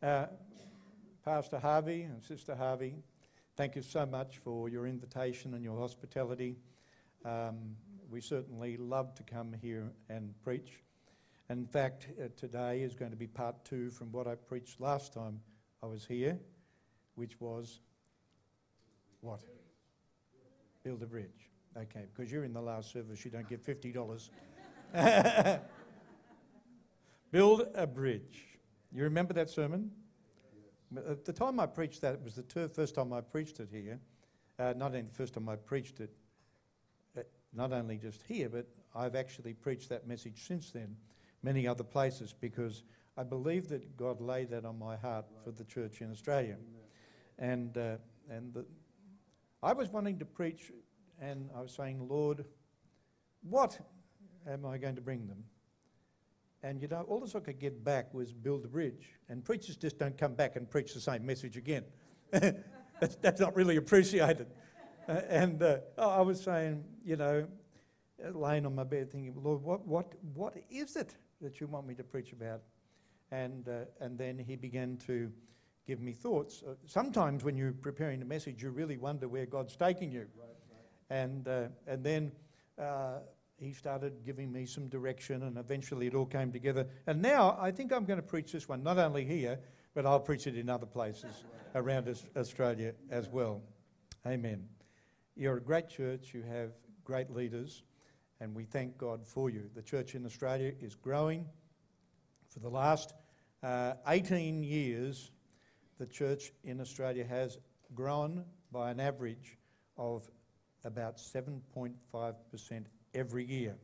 Uh, Pastor Harvey and Sister Harvey, thank you so much for your invitation and your hospitality. Um, we certainly love to come here and preach. In fact, uh, today is going to be part two from what I preached last time I was here, which was what? Build a bridge. Okay, because you're in the last service, you don't get $50. Build a bridge. You remember that sermon? At the time I preached that, it was the first time I preached it here. Uh, not only the first time I preached it, uh, not only just here, but I've actually preached that message since then, many other places, because I believe that God laid that on my heart for the church in Australia. And, uh, and the, I was wanting to preach, and I was saying, Lord, what am I going to bring them? And you know, all I could get back was build a bridge. And preachers just don't come back and preach the same message again. that's, that's, not really appreciated. Uh, and uh, I was saying, you know, laying on my bed thinking, Lord, what, what, what is it that you want me to preach about? And, uh, and then he began to give me thoughts. Uh, sometimes when you're preparing a message, you really wonder where God's taking you. Right, right. And, uh, and then uh, he started giving me some direction, and eventually it all came together. And now I think I'm going to preach this one, not only here, but I'll preach it in other places around Australia as well. Amen. You're a great church, you have great leaders, and we thank God for you. The church in Australia is growing. For the last uh, 18 years, the church in Australia has grown by an average of about 7.5% every year.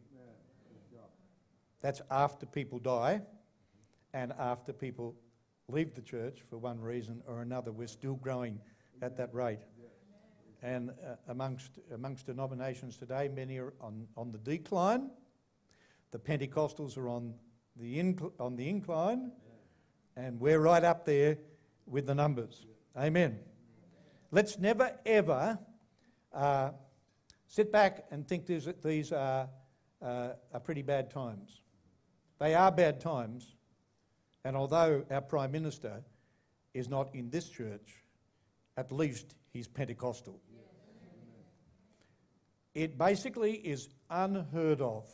That's after people die and after people leave the church for one reason or another. We're still growing at that rate. And uh, amongst, amongst denominations today, many are on, on the decline. The Pentecostals are on the, incl- on the incline, and we're right up there with the numbers. Amen. Let's never ever uh, sit back and think these, these are, uh, are pretty bad times. They are bad times, and although our Prime Minister is not in this church, at least he's Pentecostal. It basically is unheard of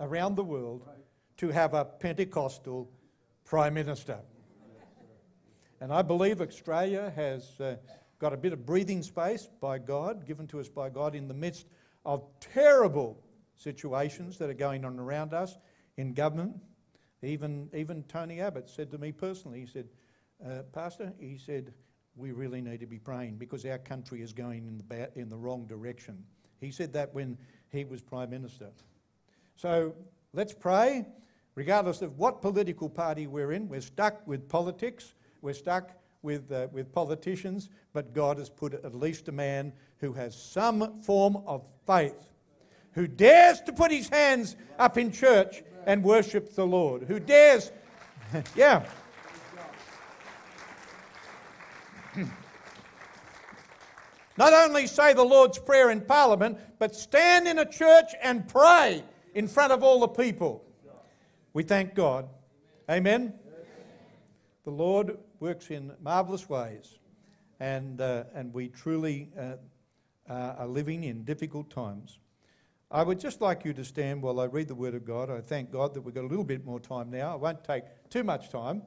around the world to have a Pentecostal Prime Minister. And I believe Australia has uh, got a bit of breathing space by God, given to us by God in the midst of terrible situations that are going on around us in government. Even, even Tony Abbott said to me personally, he said, uh, Pastor, he said, we really need to be praying because our country is going in the, ba- in the wrong direction. He said that when he was Prime Minister. So let's pray, regardless of what political party we're in. We're stuck with politics, we're stuck with, uh, with politicians, but God has put at least a man who has some form of faith, who dares to put his hands up in church and worship the Lord, who dares, yeah. Not only say the Lord's Prayer in Parliament, but stand in a church and pray in front of all the people. We thank God. Amen. The Lord works in marvellous ways, and, uh, and we truly uh, uh, are living in difficult times. I would just like you to stand while I read the Word of God. I thank God that we've got a little bit more time now. I won't take too much time.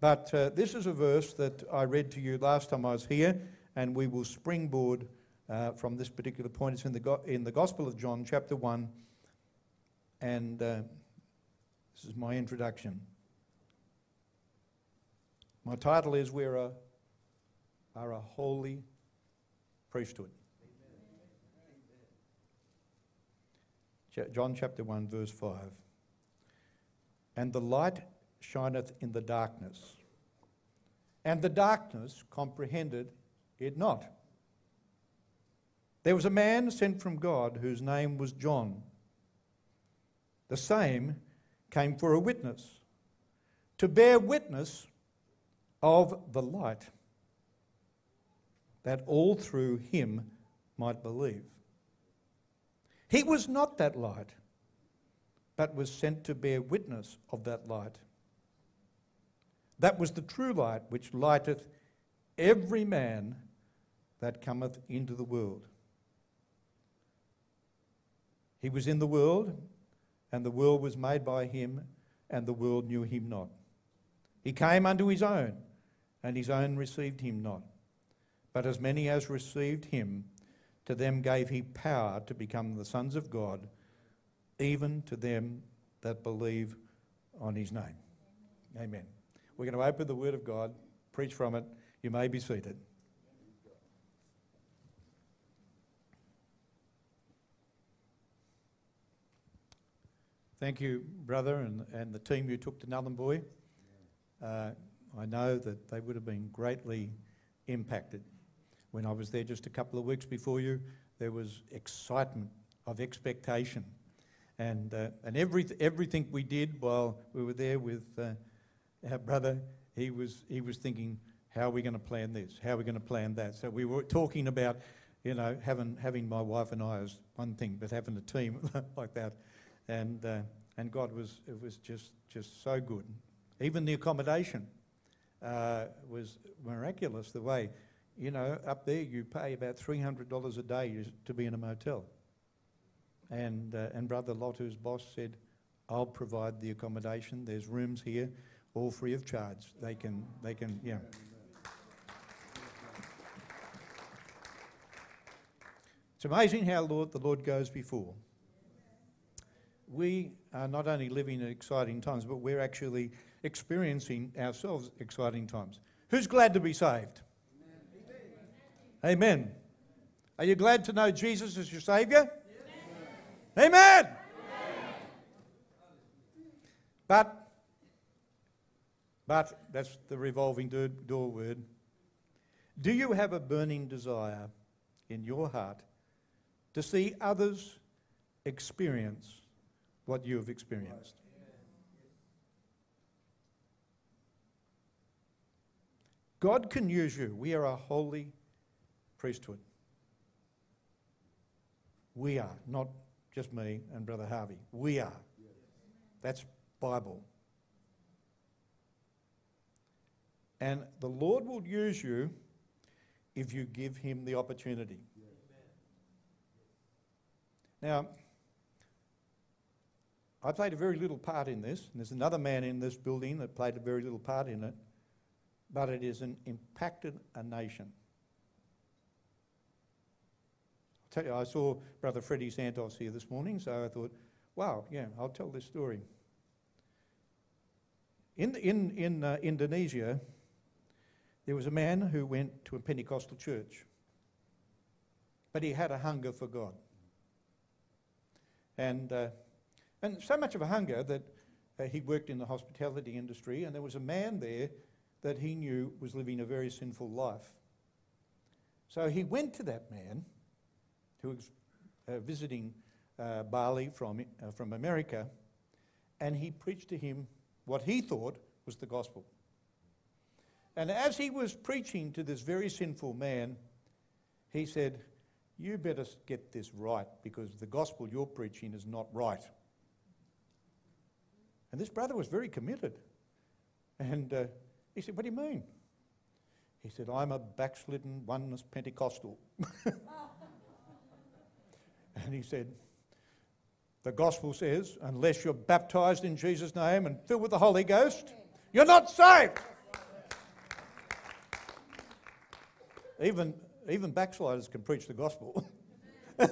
But uh, this is a verse that I read to you last time I was here, and we will springboard uh, from this particular point. It's in the, go- in the Gospel of John, chapter 1, and uh, this is my introduction. My title is We're a, are a holy priesthood. John chapter 1, verse 5. And the light shineth in the darkness, and the darkness comprehended it not. There was a man sent from God whose name was John. The same came for a witness, to bear witness of the light, that all through him might believe. He was not that light, but was sent to bear witness of that light. That was the true light which lighteth every man that cometh into the world. He was in the world, and the world was made by him, and the world knew him not. He came unto his own, and his own received him not. But as many as received him, to them gave he power to become the sons of God, even to them that believe on his name. Amen. We're going to open the Word of God, preach from it. You may be seated. Thank you, brother, and, and the team you took to Nhulunbuy. Uh, I know that they would have been greatly impacted. When I was there just a couple of weeks before you, there was excitement of expectation. And, uh, and every, everything we did while we were there with uh, our brother, he was, he was thinking, how are we going to plan this? How are we going to plan that? So we were talking about, you know, having, having my wife and I as one thing, but having a team like that. And, uh, and God was, it was just, just so good. Even the accommodation uh, was miraculous the way, you know, up there you pay about $300 a day to be in a motel. And, uh, and Brother Lotto's boss said, I'll provide the accommodation. There's rooms here, all free of charge. They can, they can, yeah. It's amazing how Lord, the Lord goes before. We are not only living in exciting times, but we're actually experiencing ourselves exciting times. Who's glad to be saved? Amen. Amen. Are you glad to know Jesus as your Saviour? Amen. Amen. But, but, that's the revolving door word. Do you have a burning desire in your heart to see others experience what you have experienced? God can use you. We are a holy priesthood. We are, not just me and Brother Harvey. We are. That's Bible. And the Lord will use you if you give him the opportunity. Now, I played a very little part in this, and there's another man in this building that played a very little part in it, but it has impacted a nation. I'll tell you, I saw Brother Freddie Santos here this morning, so I thought, wow, yeah, I'll tell this story. In, in, in uh, Indonesia, there was a man who went to a Pentecostal church, but he had a hunger for God. And, uh, and so much of a hunger that uh, he worked in the hospitality industry, and there was a man there that he knew was living a very sinful life. So he went to that man who was uh, visiting uh, Bali from, uh, from America, and he preached to him what he thought was the gospel. And as he was preaching to this very sinful man, he said, You better get this right because the gospel you're preaching is not right. And this brother was very committed. And uh, he said, What do you mean? He said, I'm a backslidden oneness Pentecostal. and he said, The gospel says, unless you're baptized in Jesus' name and filled with the Holy Ghost, you're not saved. even, even backsliders can preach the gospel.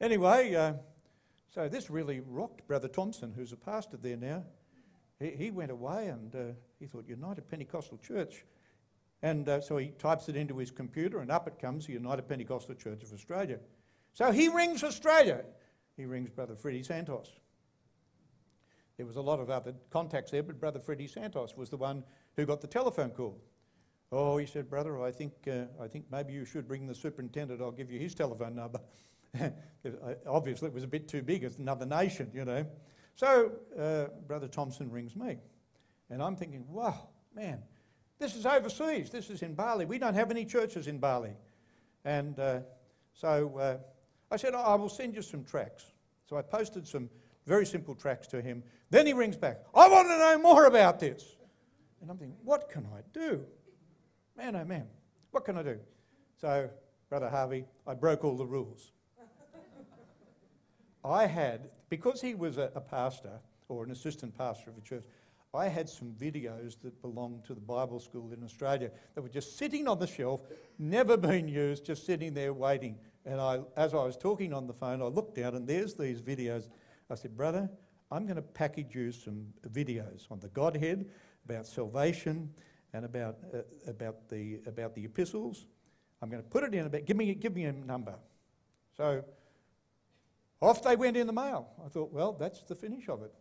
anyway, uh, so this really rocked Brother Thompson, who's a pastor there now. He, he went away and uh, he thought, United Pentecostal Church. And uh, so he types it into his computer, and up it comes United Pentecostal Church of Australia. So he rings Australia. He rings Brother Freddie Santos. There was a lot of other contacts there, but Brother Freddie Santos was the one who got the telephone call. Oh, he said, Brother, I think, uh, I think maybe you should bring the superintendent. I'll give you his telephone number. Obviously, it was a bit too big. It's another nation, you know. So uh, Brother Thompson rings me, and I'm thinking, wow, man, this is overseas. This is in Bali. We don't have any churches in Bali. And uh, so uh, I said, oh, I will send you some tracks. So I posted some very simple tracks to him. Then he rings back, I want to know more about this. And I'm thinking, what can I do? Man, oh man, what can I do? So, Brother Harvey, I broke all the rules. I had, because he was a, a, pastor or an assistant pastor of a church, I had some videos that belonged to the Bible school in Australia that were just sitting on the shelf, never been used, just sitting there waiting. And I, as I was talking on the phone, I looked down and there's these videos. I said, Brother, I'm going to package you some videos on the Godhead, about salvation, and about, uh, about, the, about the epistles. I'm going to put it in about, give me, give me a number. So off they went in the mail. I thought, well, that's the finish of it.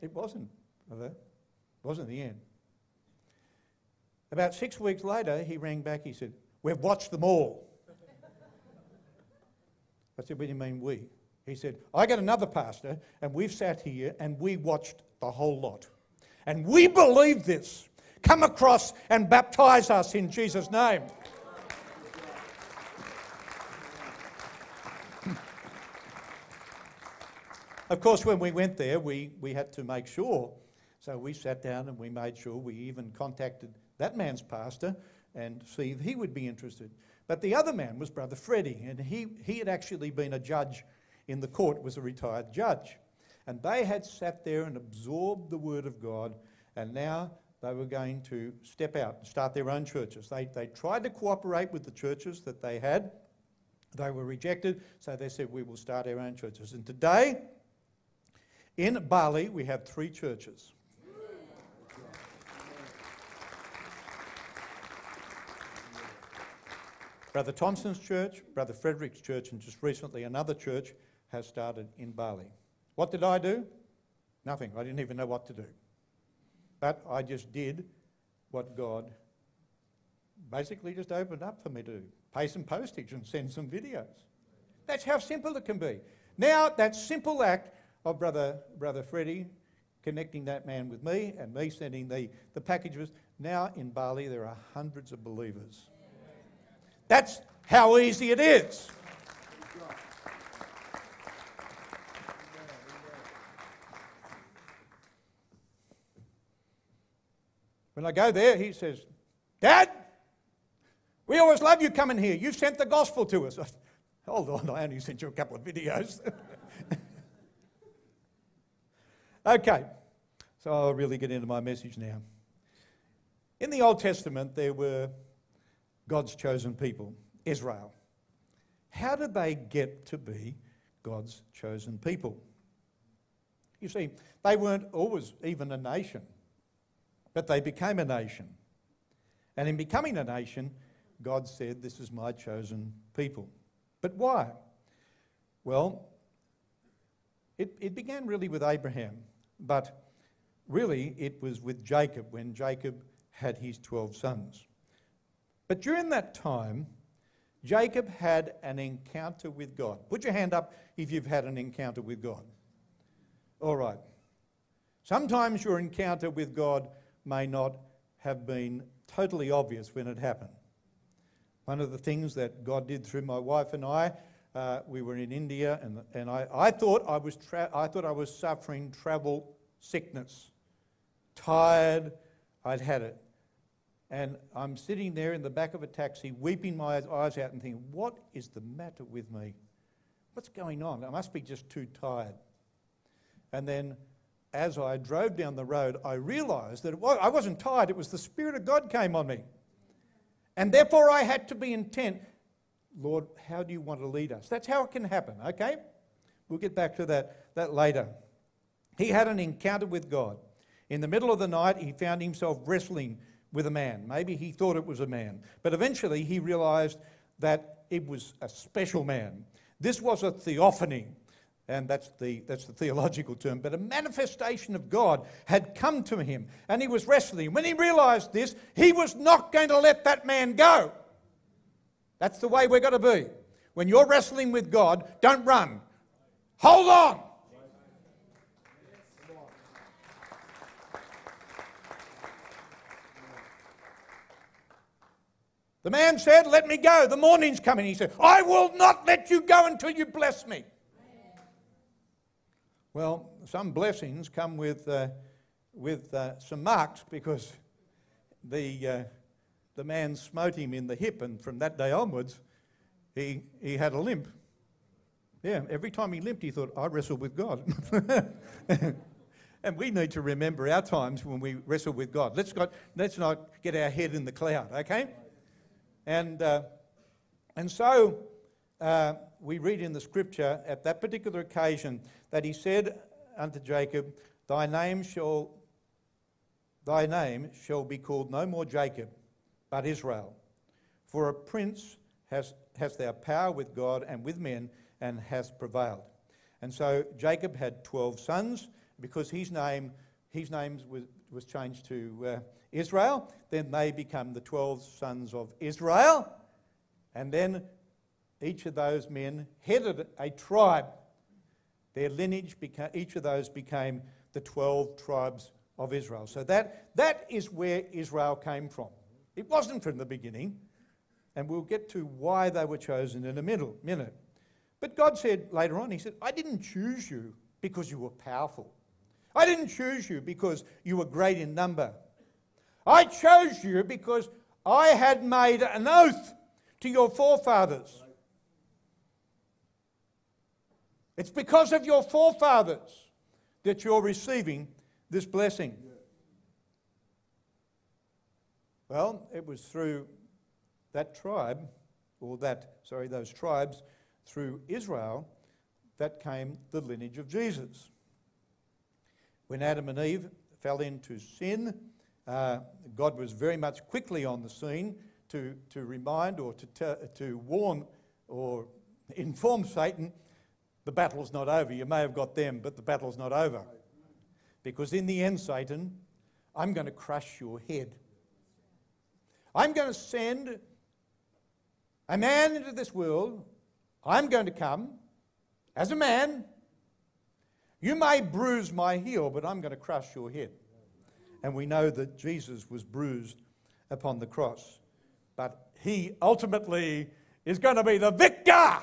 It wasn't. It wasn't the end. About six weeks later, he rang back. He said, We've watched them all. I said, What do you mean we? He said, I got another pastor, and we've sat here and we watched the whole lot. And we believe this. Come across and baptize us in Jesus' name. Of course, when we went there, we, we had to make sure. So we sat down and we made sure we even contacted that man's pastor and see if he would be interested. But the other man was Brother Freddie, and he, he had actually been a judge in the court, was a retired judge. And they had sat there and absorbed the Word of God, and now they were going to step out and start their own churches. They, they tried to cooperate with the churches that they had. They were rejected, so they said, We will start our own churches. And today, in Bali, we have three churches. Brother Thompson's church, Brother Frederick's church, and just recently another church has started in Bali. What did I do? Nothing. I didn't even know what to do. But I just did what God basically just opened up for me to do pay some postage and send some videos. That's how simple it can be. Now, that simple act of Brother, Brother Freddie connecting that man with me and me sending the, the packages, now in Bali there are hundreds of believers. That's how easy it is. When I go there, he says, Dad, we always love you coming here. You sent the gospel to us. Hold on, I only sent you a couple of videos. okay, so I'll really get into my message now. In the Old Testament, there were God's chosen people, Israel. How did they get to be God's chosen people? You see, they weren't always even a nation, but they became a nation. And in becoming a nation, God said, This is my chosen people. But why? Well, it, it began really with Abraham, but really it was with Jacob when Jacob had his 12 sons. But during that time, Jacob had an encounter with God. Put your hand up if you've had an encounter with God. All right. Sometimes your encounter with God may not have been totally obvious when it happened. One of the things that God did through my wife and I, uh, we were in India, and, and I, I, thought I, was I thought I was suffering travel sickness. Tired, I'd had it. And I'm sitting there in the back of a taxi, weeping my eyes out and thinking, what is the matter with me? What's going on? I must be just too tired. And then as I drove down the road, I realized that was, I wasn't tired, it was the Spirit of God came on me. And therefore, I had to be intent Lord, how do you want to lead us? That's how it can happen, okay? We'll get back to that, that later. He had an encounter with God. In the middle of the night, he found himself wrestling with a man. Maybe he thought it was a man. But eventually he realized that it was a special man. This was a theophany, and that's the, that's the theological term, but a manifestation of God had come to him, and he was wrestling. When he realized this, he was not going to let that man go. That's the way we're going to be. When you're wrestling with God, don't run. Hold on. The man said, Let me go. The morning's coming. He said, I will not let you go until you bless me. Well, some blessings come with uh, with uh, some marks because the, uh, the man smote him in the hip, and from that day onwards, he, he had a limp. Yeah, every time he limped, he thought, I wrestled with God. and we need to remember our times when we wrestle with God. Let's, got, let's not get our head in the cloud, okay? And, uh, and so uh, we read in the scripture at that particular occasion that he said unto Jacob, Thy name shall thy name shall be called no more Jacob, but Israel. For a prince has, has thou power with God and with men, and has prevailed. And so Jacob had 12 sons because his name, his name was, was changed to uh, Israel. Then they become the 12 sons of Israel. And then each of those men headed a tribe. Their lineage, became, each of those became the 12 tribes of Israel. So that, that is where Israel came from. It wasn't from the beginning, and we'll get to why they were chosen in a middle, minute. But God said later on, He said, I didn't choose you because you were powerful. I didn't choose you because you were great in number. I chose you because I had made an oath to your forefathers. It's because of your forefathers that you're receiving this blessing? Well, it was through that tribe, or that, sorry, those tribes, through Israel, that came the lineage of Jesus. When Adam and Eve fell into sin, uh, God was very much quickly on the scene to, to remind or to, to warn or inform Satan the battle's not over. You may have got them, but the battle's not over. Because in the end, Satan, I'm going to crush your head. I'm going to send a man into this world. I'm going to come as a man. You may bruise my heel, but I'm going to crush your head. And we know that Jesus was bruised upon the cross. But he ultimately is going to be the victor.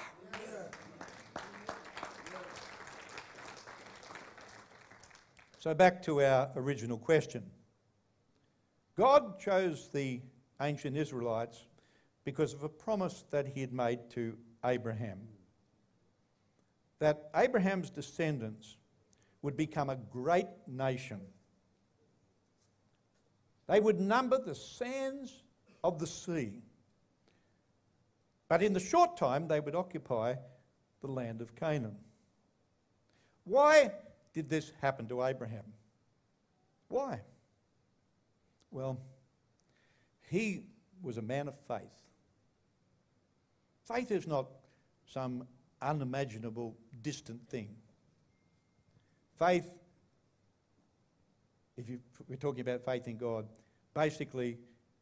So, back to our original question. God chose the ancient Israelites because of a promise that he had made to Abraham that Abraham's descendants would become a great nation. They would number the sands of the sea. But in the short time, they would occupy the land of Canaan. Why did this happen to Abraham? Why? Well, he was a man of faith. Faith is not some unimaginable, distant thing. Faith, if you, we're talking about faith in God, basically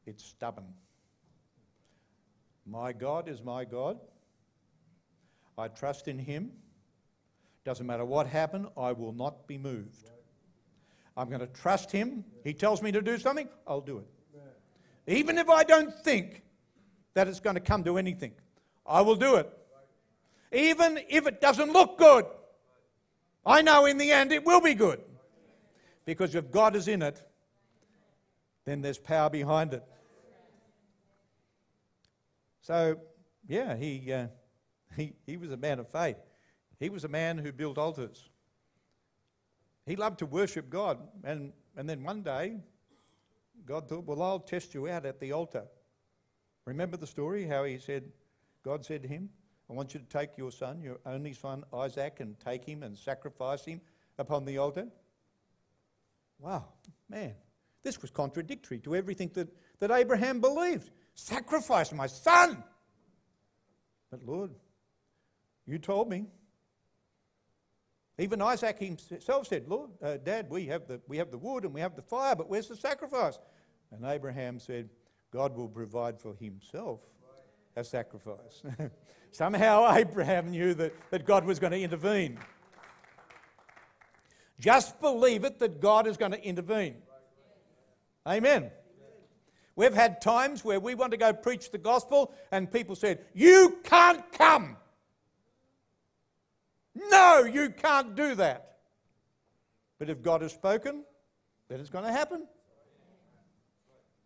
it's stubborn. My God is my God. I trust in Him. Doesn't matter what happened, I will not be moved. I'm going to trust Him. He tells me to do something, I'll do it. Even if I don't think that it's going to come to anything, I will do it. Even if it doesn't look good, I know in the end it will be good. Because if God is in it, then there's power behind it. So, yeah, he, uh, he, he was a man of faith. He was a man who built altars. He loved to worship God. And, and then one day, God thought, Well, I'll test you out at the altar. Remember the story how he said, God said to him, I want you to take your son, your only son, Isaac, and take him and sacrifice him upon the altar? Wow, man, this was contradictory to everything that, that Abraham believed. Sacrifice my son! But Lord, you told me even Isaac himself said, Lord, uh, Dad, we have, the, we have the wood and we have the fire, but where's the sacrifice? And Abraham said, God will provide for himself a sacrifice. Somehow Abraham knew that, that God was going to intervene. Just believe it that God is going to intervene. Amen. We've had times where we want to go preach the gospel and people said, You can't come. No, you can't do that. But if God has spoken, then it's going to happen.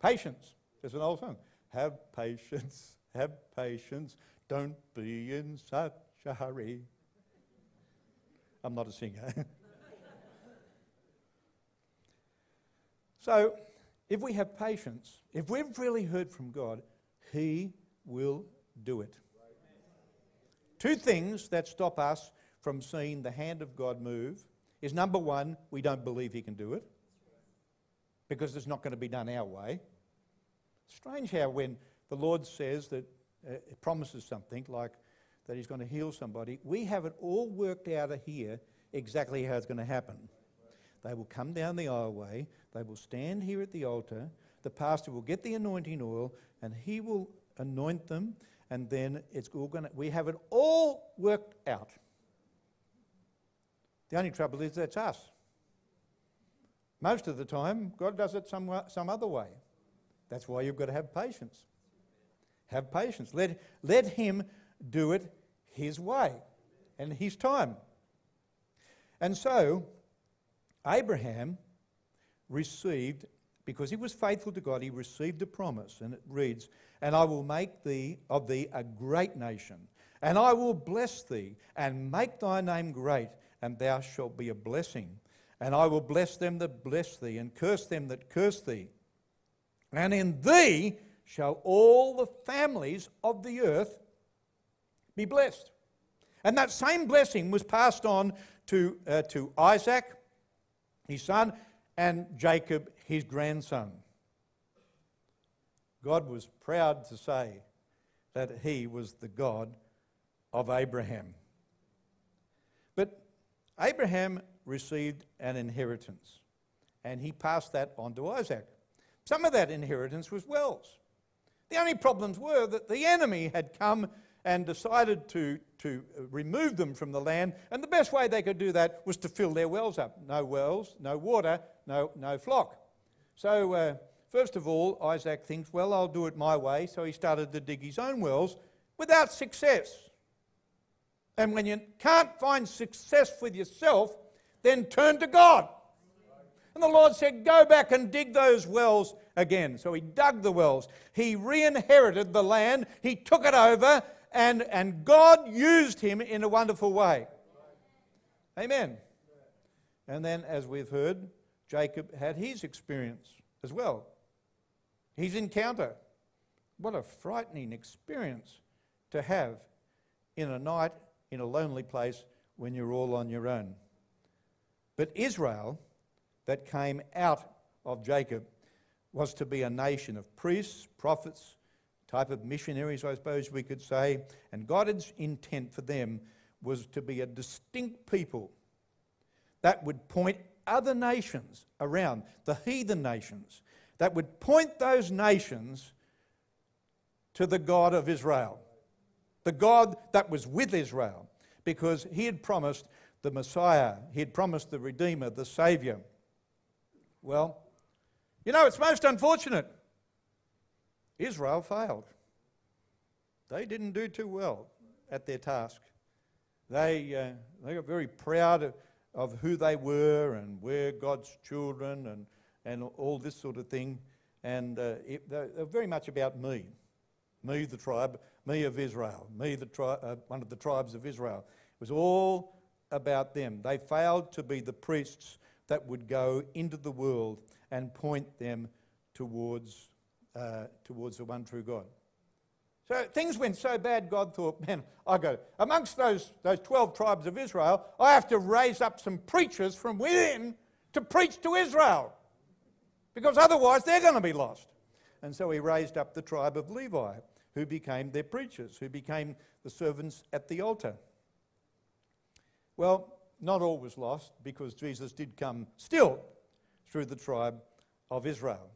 Patience. There's an old song. Have patience, have patience, don't be in such a hurry. I'm not a singer. so, if we have patience, if we've really heard from God, He will do it. Two things that stop us from seeing the hand of God move is number one, we don't believe He can do it because it's not going to be done our way. Strange how when the Lord says that uh, promises something like that He's going to heal somebody, we have it all worked out here exactly how it's going to happen. They will come down the aisleway, they will stand here at the altar, the pastor will get the anointing oil, and he will anoint them, and then it's all going to, we have it all worked out. The only trouble is that's us. Most of the time, God does it some, some other way. That's why you've got to have patience. Have patience. Let, let Him do it His way and His time. And so, Abraham received, because he was faithful to God, he received a promise. And it reads, And I will make thee of thee a great nation, and I will bless thee, and make thy name great, and thou shalt be a blessing. And I will bless them that bless thee, and curse them that curse thee. And in thee shall all the families of the earth be blessed. And that same blessing was passed on to, uh, to Isaac, his son, and Jacob, his grandson. God was proud to say that he was the God of Abraham. Abraham received an inheritance, and he passed that on to Isaac. Some of that inheritance was wells. The only problems were that the enemy had come and decided to, to remove them from the land, and the best way they could do that was to fill their wells up. No wells, no water, no, no flock. So, uh, first of all, Isaac thinks, well, I'll do it my way, so he started to dig his own wells without success. And when you can't find success with yourself, then turn to God. And the Lord said, Go back and dig those wells again. So he dug the wells. He re inherited the land. He took it over, and, and God used him in a wonderful way. Amen. And then, as we've heard, Jacob had his experience as well. His encounter. What a frightening experience to have in a night in a lonely place when you're all on your own. But Israel, that came out of Jacob, was to be a nation of priests, prophets, type of missionaries, I suppose we could say. And God's intent for them was to be a distinct people that would point other nations around, the heathen nations, that would point those nations to the God of Israel, the God that was with Israel, because he had promised the Messiah. He had promised the Redeemer, the Saviour. Well, you know, it's most unfortunate. Israel failed. They didn't do too well at their task. They, uh, they got very proud of, of who they were and we're God's children and, and all this sort of thing. And uh, it, they're very much about me. Me, the tribe, me of Israel, me, the tri- uh, one of the tribes of Israel. It was all about them. They failed to be the priests that would go into the world and point them towards, uh, towards the one true God. So things went so bad, God thought, man, I go, amongst those, those 12 tribes of Israel, I have to raise up some preachers from within to preach to Israel. Because otherwise they're going to be lost. And so he raised up the tribe of Levi, who became their preachers, who became the servants at the altar. Well, not all was lost because Jesus did come still through the tribe of Israel.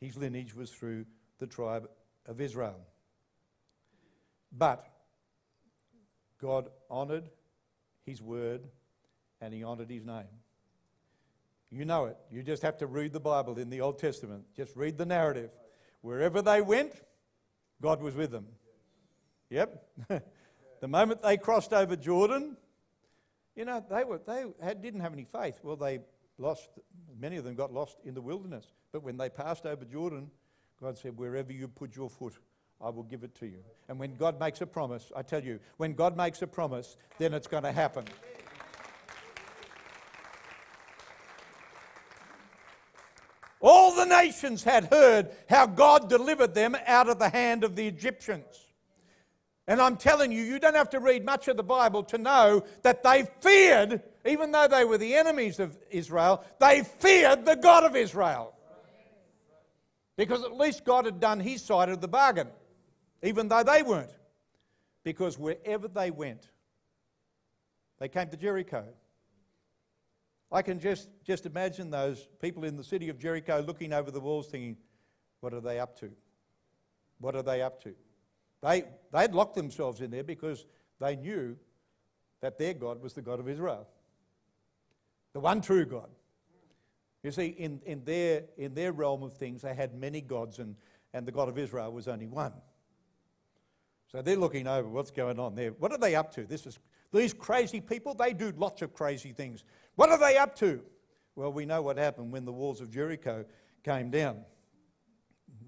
His lineage was through the tribe of Israel. But God honoured his word and he honoured his name. You know it. You just have to read the Bible in the Old Testament. Just read the narrative. Wherever they went, God was with them. Yep. The moment they crossed over Jordan, you know, they, were, they had, didn't have any faith. Well, they lost, many of them got lost in the wilderness. But when they passed over Jordan, God said, Wherever you put your foot, I will give it to you. And when God makes a promise, I tell you, when God makes a promise, then it's going to happen. All the nations had heard how God delivered them out of the hand of the Egyptians. And I'm telling you, you don't have to read much of the Bible to know that they feared, even though they were the enemies of Israel, they feared the God of Israel. Because at least God had done his side of the bargain, even though they weren't. Because wherever they went, they came to Jericho. I can just, just imagine those people in the city of Jericho looking over the walls thinking, what are they up to? What are they up to? They, they'd locked themselves in there because they knew that their God was the God of Israel, the one true God. You see, in, in, their, in their realm of things, they had many gods, and, and the God of Israel was only one. So they're looking over what's going on there. What are they up to? This is, these crazy people, they do lots of crazy things. What are they up to? Well, we know what happened when the walls of Jericho came down.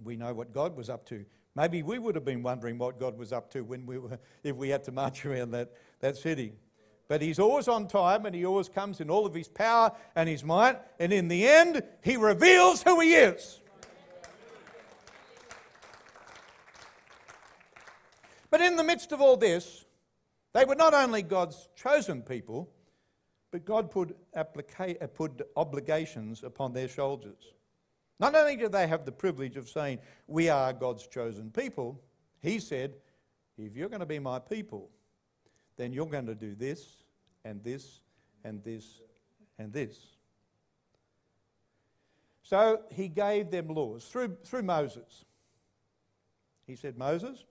We know what God was up to. Maybe we would have been wondering what God was up to when we were, if we had to march around that, that city. But he's always on time and he always comes in all of his power and his might. And in the end, he reveals who he is. But in the midst of all this, they were not only God's chosen people, but God put, applica- uh, put obligations upon their shoulders. Not only did they have the privilege of saying, We are God's chosen people, He said, If you're going to be my people, then you're going to do this and this and this and this. So he gave them laws through, through Moses. He said, Moses,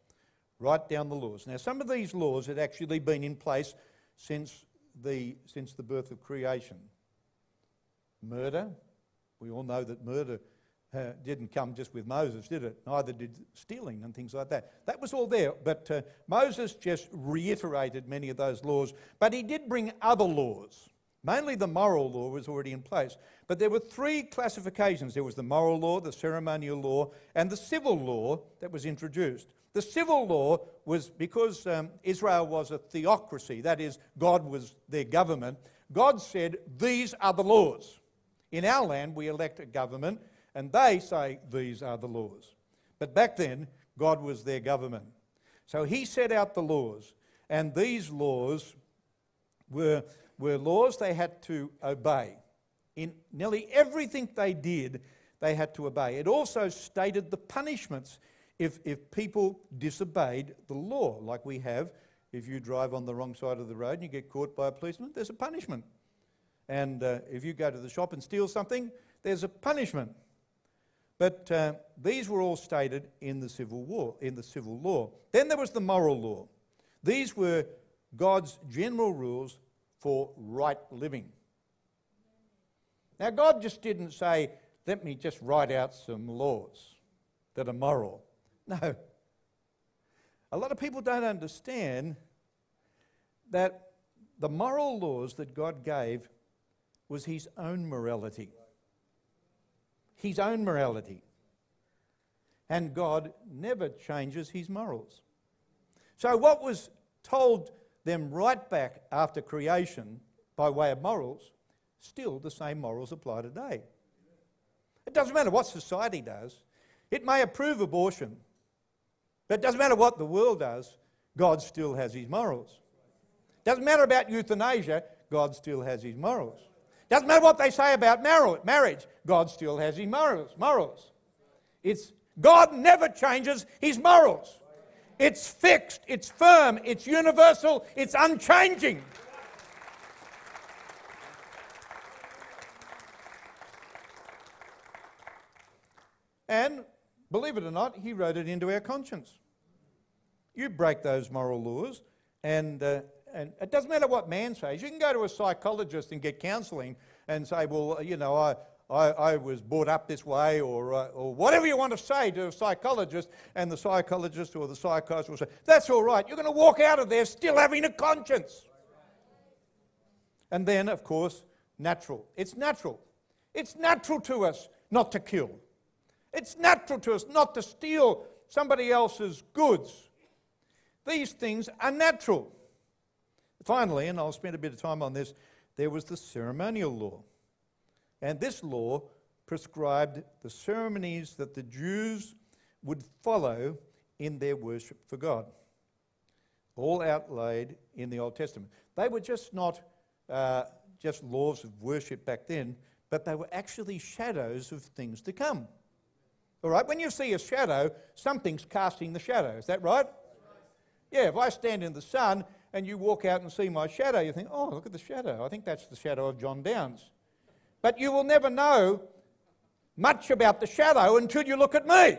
write down the laws. Now, some of these laws had actually been in place since the, since the birth of creation. Murder, we all know that murder uh, didn't come just with Moses, did it? Neither did stealing and things like that. That was all there, but uh, Moses just reiterated many of those laws. But he did bring other laws. Mainly the moral law was already in place. But there were three classifications there was the moral law, the ceremonial law, and the civil law that was introduced. The civil law was because um, Israel was a theocracy, that is, God was their government, God said, These are the laws. In our land, we elect a government, and they say, These are the laws. But back then, God was their government. So he set out the laws, and these laws were, were laws they had to obey. In nearly everything they did, they had to obey. It also stated the punishments if, if people disobeyed the law, like we have. If you drive on the wrong side of the road and you get caught by a policeman, there's a punishment. And uh, if you go to the shop and steal something, there's a punishment. But uh, these were all stated in the civil war, in the civil law. Then there was the moral law. These were God's general rules for right living. Now, God just didn't say, let me just write out some laws that are moral. No. A lot of people don't understand that the moral laws that God gave was his own morality. His own morality. And God never changes his morals. So, what was told them right back after creation by way of morals, still the same morals apply today. It doesn't matter what society does, it may approve abortion, it doesn't matter what the world does, God still has his morals. Doesn't matter about euthanasia, God still has his morals. Doesn't matter what they say about marriage, God still has his morals. morals. It's, God never changes his morals. It's fixed, it's firm, it's universal, it's unchanging. And believe it or not, he wrote it into our conscience. You break those moral laws, and, uh, and it doesn't matter what man says. You can go to a psychologist and get counselling and say, well, you know, I, I, I was brought up this way, or, uh, or whatever you want to say to a psychologist, and the psychologist or the psychiatrist will say, that's all right. You're going to walk out of there still having a conscience. And then, of course, natural. It's natural. It's natural to us not to kill. It's natural to us not to steal somebody else's goods. These things are natural. Finally, and I'll spend a bit of time on this, there was the ceremonial law. And this law prescribed the ceremonies that the Jews would follow in their worship for God, all outlaid in the Old Testament. They were just not uh, just laws of worship back then, but they were actually shadows of things to come. All right, when you see a shadow, something's casting the shadow. Is that right? Yeah, if I stand in the sun and you walk out and see my shadow, you think, oh, look at the shadow. I think that's the shadow of John Downs. But you will never know much about the shadow until you look at me.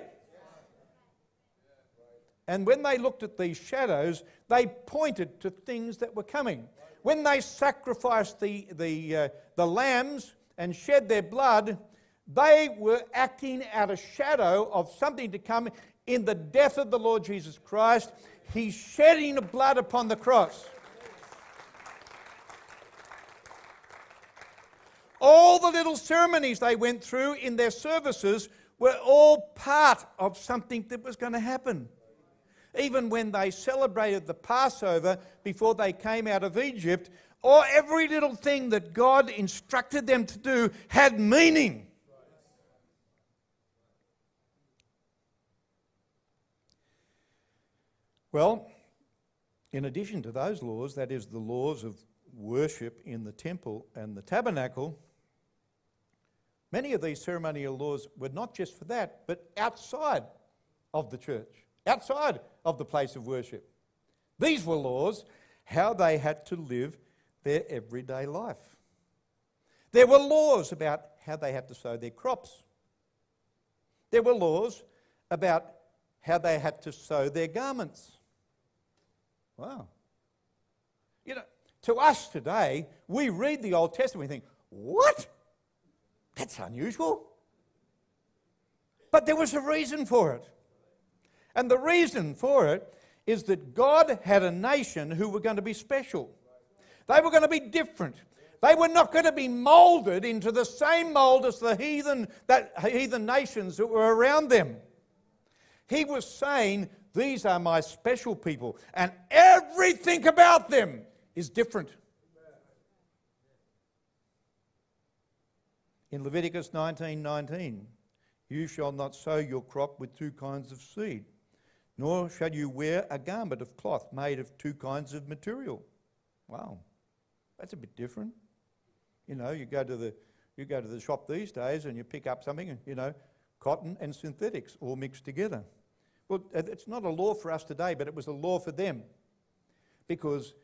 And when they looked at these shadows, they pointed to things that were coming. When they sacrificed the, the, uh, the lambs and shed their blood, they were acting out a shadow of something to come in the death of the Lord Jesus Christ. He's shedding the blood upon the cross. All the little ceremonies they went through in their services were all part of something that was going to happen. Even when they celebrated the Passover before they came out of Egypt, or every little thing that God instructed them to do had meaning. Well, in addition to those laws, that is, the laws of worship in the temple and the tabernacle, many of these ceremonial laws were not just for that, but outside of the church, outside of the place of worship. These were laws how they had to live their everyday life. There were laws about how they had to sow their crops. There were laws about how they had to sew their garments. Wow. You know, to us today, we read the Old Testament and think, what? That's unusual. But there was a reason for it. And the reason for it is that God had a nation who were going to be special. They were going to be different. They were not going to be molded into the same mold as the heathen, that, heathen nations that were around them. He was saying these are my special people, and everything about them is different. In Leviticus 19:19, you shall not sow your crop with two kinds of seed, nor shall you wear a garment of cloth made of two kinds of material. Wow, that's a bit different. You know, you go to the you go to the shop these days and you pick up something, you know, cotton and synthetics all mixed together. Well, it's not a law for us today, but it was a law for them because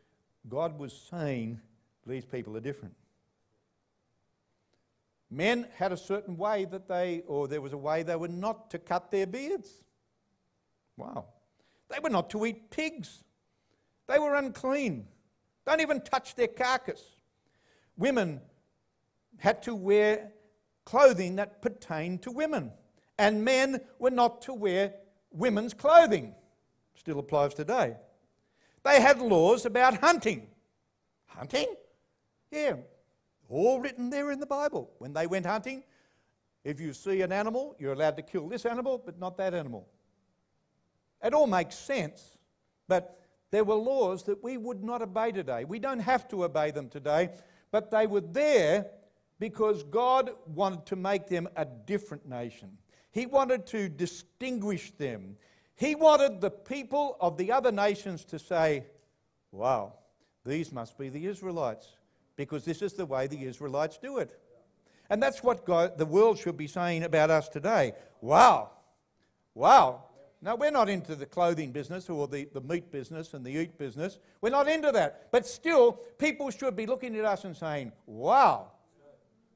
God was saying these people are different. Men had a certain way that they, or there was a way they were not to cut their beards. Wow. They were not to eat pigs. They were unclean. Don't even touch their carcass. Women had to wear clothing that pertained to women, and men were not to wear women's clothing. Still applies today. They had laws about hunting. Hunting? Yeah, all written there in the Bible. When they went hunting, if you see an animal, you're allowed to kill this animal, but not that animal. It all makes sense, but there were laws that we would not obey today. We don't have to obey them today, but they were there because God wanted to make them a different nation. He wanted to distinguish them. He wanted the people of the other nations to say, wow, these must be the Israelites, because this is the way the Israelites do it. And that's what God, the world should be saying about us today. Wow, wow. Now, we're not into the clothing business or the, the meat business and the eat business. We're not into that. But still, people should be looking at us and saying, wow,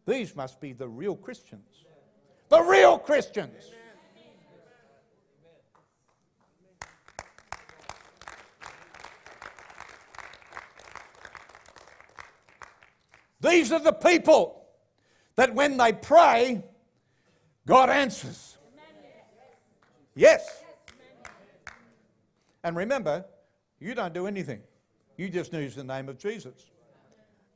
these must be the real Christians. The real Christians. These are the people that when they pray, God answers. Yes. And remember, you don't do anything. You just use the name of Jesus.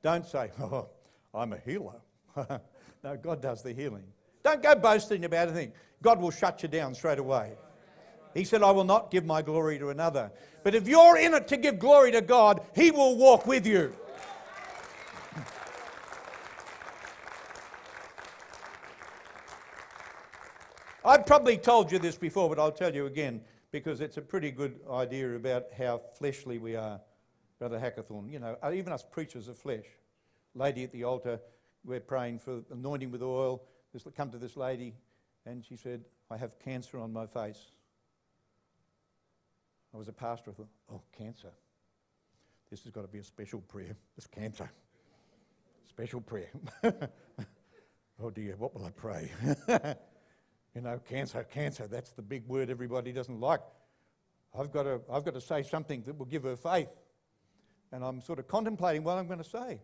Don't say, oh, I'm a healer. No, God does the healing. Don't go boasting about anything. God will shut you down straight away. He said, I will not give my glory to another. But if you're in it to give glory to God, He will walk with you. I've probably told you this before, but I'll tell you again because it's a pretty good idea about how fleshly we are, Brother Hackathorn. You know, uh, even us preachers of flesh. Lady at the altar, we're praying for anointing with oil. This come to this lady, and she said, "I have cancer on my face." I was a pastor. I thought, "Oh, cancer. This has got to be a special prayer. It's cancer. Special prayer." oh dear, what will I pray? You know, cancer, cancer, that's the big word everybody doesn't like. I've got to, I've got to say something that will give her faith. And I'm sort of contemplating what I'm going to say.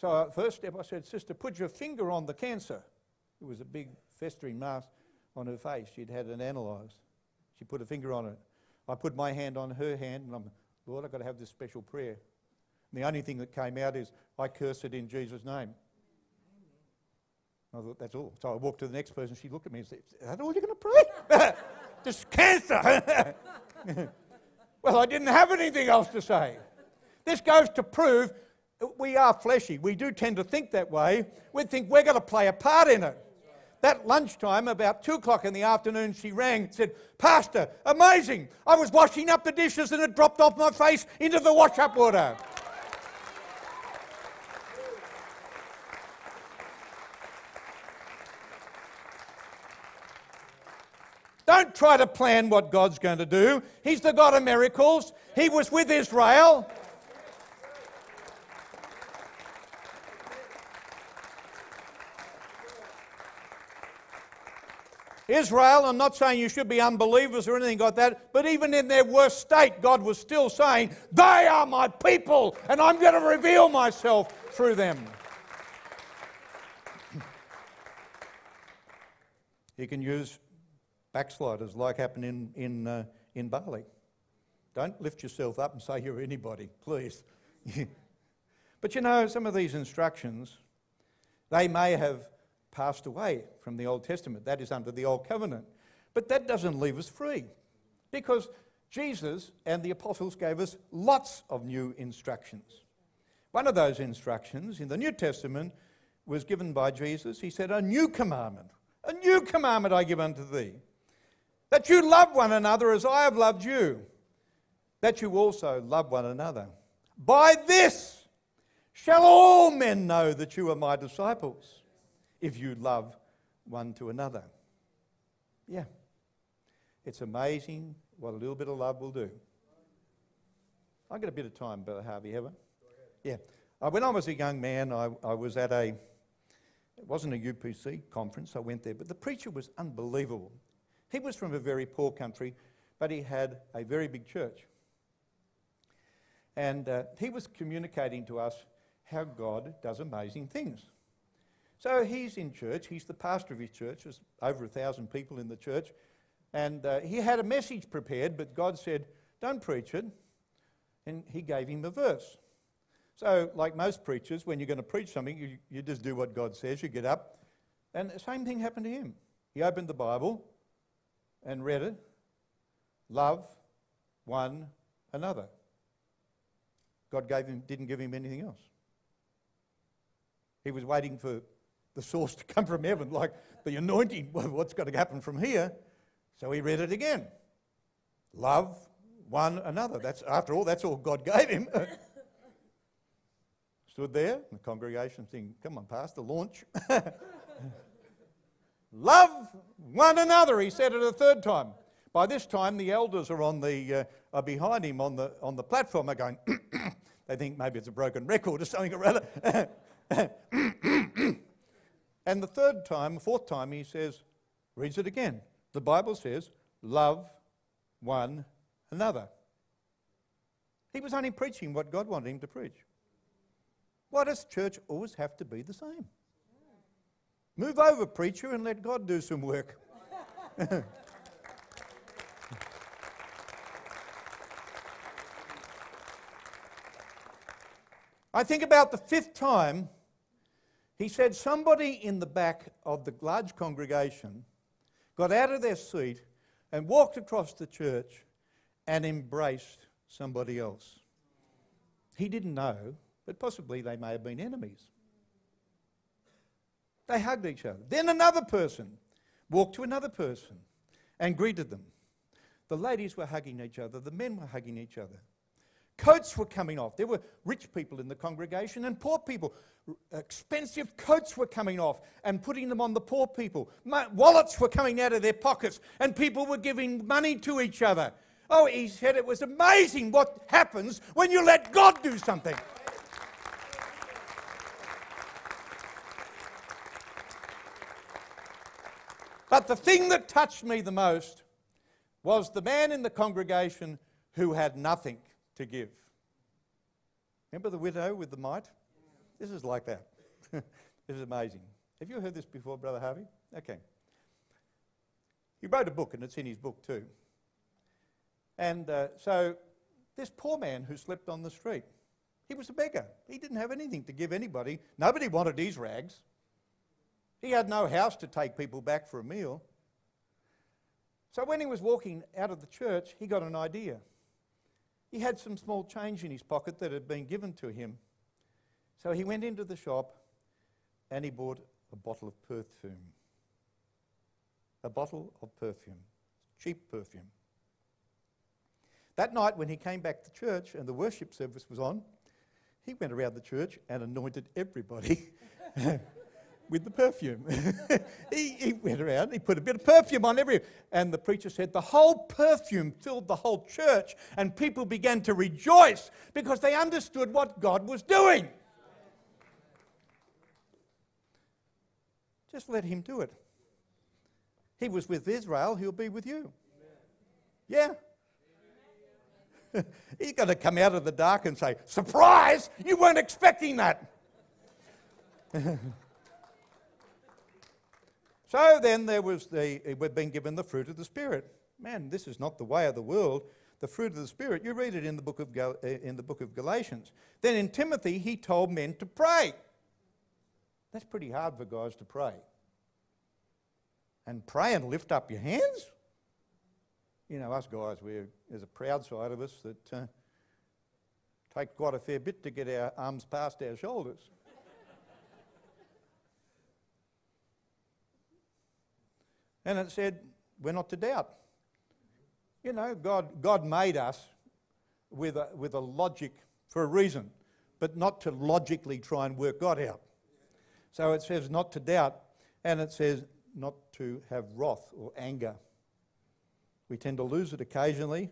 So, uh, first step, I said, Sister, put your finger on the cancer. It was a big festering mass on her face. She'd had it analysed. She put a finger on it. I put my hand on her hand, and I'm, Lord, I've got to have this special prayer. And the only thing that came out is, I curse it in Jesus' name. I thought, that's all. So I walked to the next person. She looked at me and said, Is that all you're going to pray? Just cancer. well, I didn't have anything else to say. This goes to prove we are fleshy. We do tend to think that way. We think we're going to play a part in it. That lunchtime, about two o'clock in the afternoon, she rang and said, Pastor, amazing. I was washing up the dishes and it dropped off my face into the wash up water. Don't try to plan what God's going to do. He's the God of miracles. He was with Israel. Israel, I'm not saying you should be unbelievers or anything like that, but even in their worst state, God was still saying, They are my people, and I'm going to reveal myself through them. He can use backsliders like happened in, in, uh, in Bali. Don't lift yourself up and say you're anybody, please. but you know, some of these instructions, they may have passed away from the Old Testament. That is under the Old Covenant. But that doesn't leave us free because Jesus and the apostles gave us lots of new instructions. One of those instructions in the New Testament was given by Jesus. He said, A new commandment, a new commandment I give unto thee that you love one another as I have loved you, that you also love one another. By this shall all men know that you are my disciples, if you love one to another. Yeah. It's amazing what a little bit of love will do. I've got a bit of time, Brother Harvey, have I? Yeah. Uh, when I was a young man, I, I was at a, it wasn't a UPC conference, I went there, but the preacher was unbelievable. He was from a very poor country, but he had a very big church. And uh, he was communicating to us how God does amazing things. So he's in church, he's the pastor of his church, there's over a thousand people in the church. And uh, he had a message prepared, but God said, Don't preach it. And he gave him a verse. So, like most preachers, when you're going to preach something, you, you just do what God says, you get up. And the same thing happened to him. He opened the Bible, and read it love one another. God gave him, didn't give him anything else. He was waiting for the source to come from heaven, like the anointing. what's got to happen from here? So he read it again. Love one another. That's after all, that's all God gave him. Stood there, the congregation thinking, "Come on, Pastor, launch." Love one another, he said it a third time. By this time, the elders are, on the, uh, are behind him on the, on the platform. They're going, they think maybe it's a broken record or something or other. And the third time, the fourth time, he says, reads it again. The Bible says, love one another. He was only preaching what God wanted him to preach. Why does church always have to be the same? Move over, preacher, and let God do some work. I think about the fifth time He said somebody in the back of the large congregation got out of their seat and walked across the church and embraced somebody else. He didn't know, but possibly they may have been enemies. They hugged each other. Then another person walked to another person and greeted them. The ladies were hugging each other, the men were hugging each other. Coats were coming off. There were rich people in the congregation and poor people. Expensive coats were coming off and putting them on the poor people. Wallets were coming out of their pockets and people were giving money to each other. Oh, he said it was amazing what happens when you let God do something. But the thing that touched me the most was the man in the congregation who had nothing to give. Remember the widow with the mite? This is like that. this is amazing. Have you heard this before, Brother Harvey? Okay. He wrote a book, and it's in his book too. And uh, so, this poor man who slept on the street, he was a beggar. He didn't have anything to give anybody. Nobody wanted his rags. He had no house to take people back for a meal. So when he was walking out of the church, he got an idea. He had some small change in his pocket that had been given to him. So he went into the shop and he bought a bottle of perfume. A bottle of perfume, cheap perfume. That night, when he came back to church and the worship service was on, he went around the church and anointed everybody with the perfume. he, he, went around, he put a bit of perfume on every, and the preacher said the whole perfume filled the whole church, and people began to rejoice because they understood what God was doing. Just let him do it. He was with Israel, he'll be with you. Yeah. He's going to come out of the dark and say, Surprise! You weren't expecting that. So then there was the, we've been given the fruit of the Spirit. Man, this is not the way of the world. The fruit of the Spirit, you read it in the book of, eh, in the book of Galatians. Then in Timothy, he told men to pray. That's pretty hard for guys to pray. And pray and lift up your hands? You know, us guys, we're, there's a proud side of us that uh, take quite a fair bit to get our arms past our shoulders. And it said, we're not to doubt. You know, God, God made us with a, with a logic for a reason, but not to logically try and work God out. So it says not to doubt, and it says not to have wrath or anger. We tend to lose it occasionally,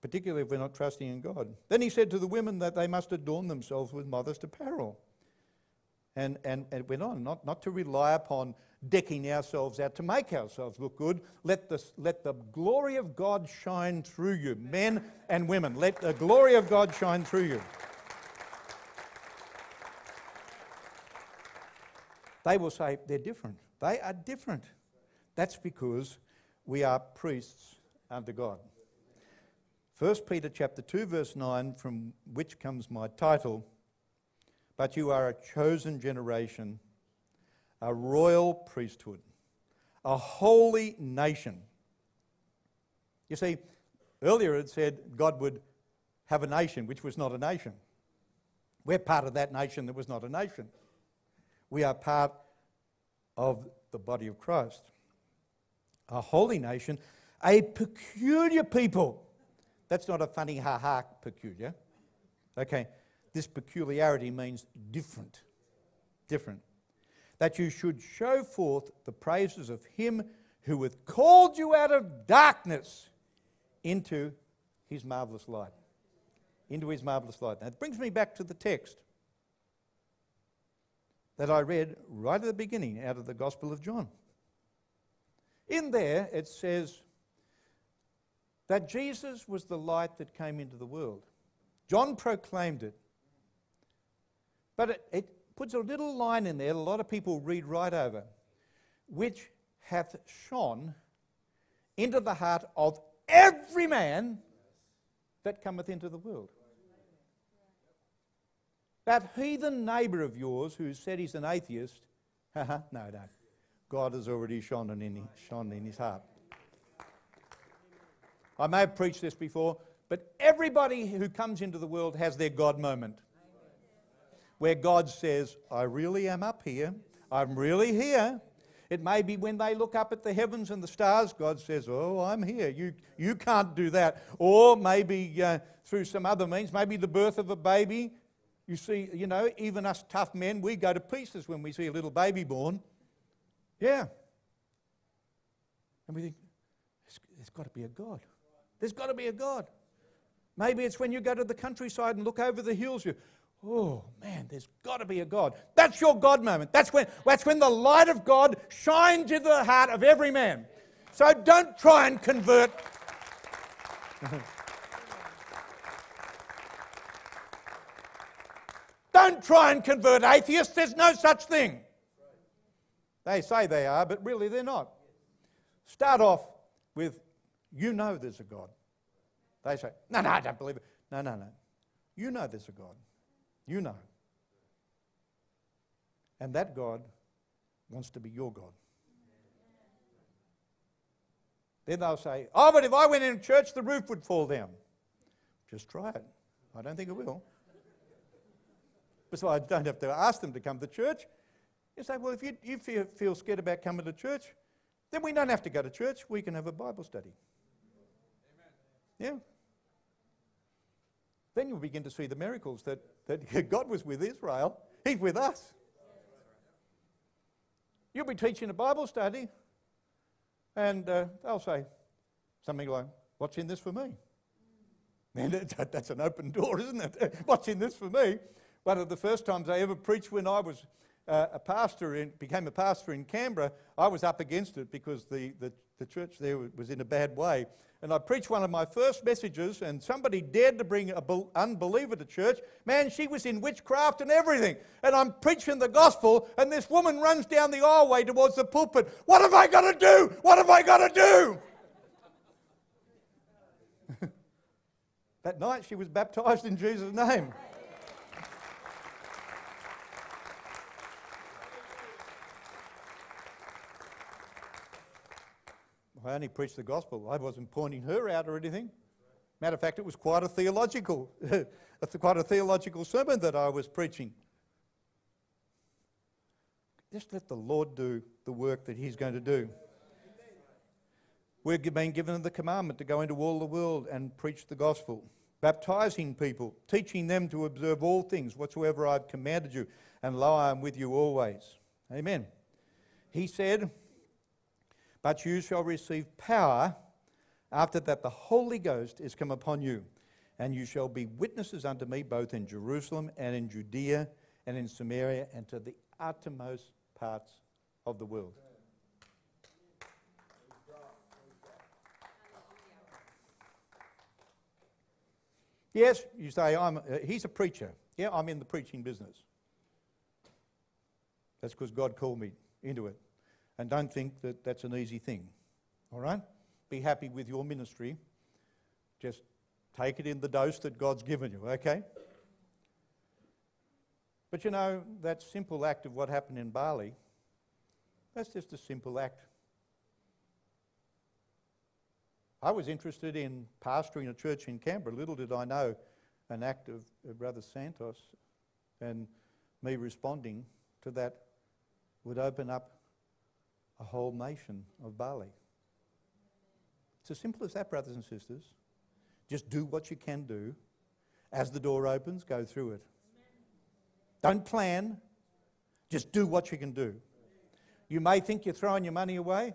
particularly if we're not trusting in God. Then he said to the women that they must adorn themselves with modest apparel. And, and, and went on, not, not to rely upon decking ourselves out to make ourselves look good. Let the, let the glory of God shine through you, men and women. Let the glory of God shine through you. They will say they're different. They are different. That's because we are priests under God. 1 Peter chapter 2 verse 9 from which comes my title but you are a chosen generation a royal priesthood, a holy nation. You see, earlier it said God would have a nation which was not a nation. We're part of that nation that was not a nation. We are part of the body of Christ. A holy nation, a peculiar people. That's not a funny ha ha peculiar. Okay, this peculiarity means different. Different that you should show forth the praises of him who hath called you out of darkness into his marvelous light. Into his marvelous light. That brings me back to the text that I read right at the beginning out of the Gospel of John. In there, it says that Jesus was the light that came into the world. John proclaimed it. But it, it, puts a little line in there that a lot of people read right over, which hath shone into the heart of every man that cometh into the world. That heathen neighbour of yours who said he's an atheist, no, no. God has already shone in, shone in his heart. I may have preached this before, but everybody who comes into the world has their God moment where God says, I really am up here. I'm really here. It may be when they look up at the heavens and the stars, God says, Oh, I'm here. You, you can't do that. Or maybe uh, through some other means, maybe the birth of a baby. You see, you know, even us tough men, we go to pieces when we see a little baby born. Yeah. And we think, there's got to be a God. There's got to be a God. Maybe it's when you go to the countryside and look over the hills, you, oh man, there's got to be a God. That's your God moment. That's when, that's when the light of God shines into the heart of every man. So don't try and convert. don't try and convert atheists. There's no such thing. They say they are, but really they're not. Start off with, you know there's a God. They say, no, no, I don't believe it. No, no, no. You know there's a God. You know. And that God wants to be your God. Then they'll say, Oh, but if I went in church, the roof would fall down. Just try it. I don't think it will. Besides, I don't have to ask them to come to church. You say, Well, if you, you feel, feel scared about coming to church, then we don't have to go to church. We can have a Bible study. Amen. Yeah. Then you'll begin to see the miracles that, that God was with Israel. He's with us. You'll be teaching a Bible study, and uh, they'll say something like, What's in this for me? Man, that's an open door, isn't it? What's in this for me? One of the first times I ever preached when I was uh, a pastor, in, became a pastor in Canberra, I was up against it because the, the, the church there was in a bad way. And I preached one of my first messages, and somebody dared to bring an unbeliever to church. Man, she was in witchcraft and everything. And I'm preaching the gospel, and this woman runs down the aisleway towards the pulpit. What have I got to do? What have I got to do? that night, she was baptized in Jesus' name. I only preached the gospel. I wasn't pointing her out or anything. Matter of fact, it was quite a theological, quite a theological sermon that I was preaching. Just let the Lord do the work that He's going to do. We've been given the commandment to go into all the world and preach the gospel, baptizing people, teaching them to observe all things whatsoever I've commanded you, and lo, I am with you always. Amen. He said, but you shall receive power after that the Holy Ghost is come upon you, and you shall be witnesses unto me both in Jerusalem and in Judea and in Samaria and to the uttermost parts of the world. Yes, you say, I'm, uh, he's a preacher. Yeah, I'm in the preaching business. That's because God called me into it. And don't think that that's an easy thing. All right? Be happy with your ministry. Just take it in the dose that God's given you, okay? But you know, that simple act of what happened in Bali, that's just a simple act. I was interested in pastoring a church in Canberra. Little did I know an act of, Brother Santos and me responding to that would open up a whole nation of Bali. It's as simple as that, brothers and sisters. Just do what you can do. As the door opens, go through it. Don't plan, just do what you can do. You may think you're throwing your money away.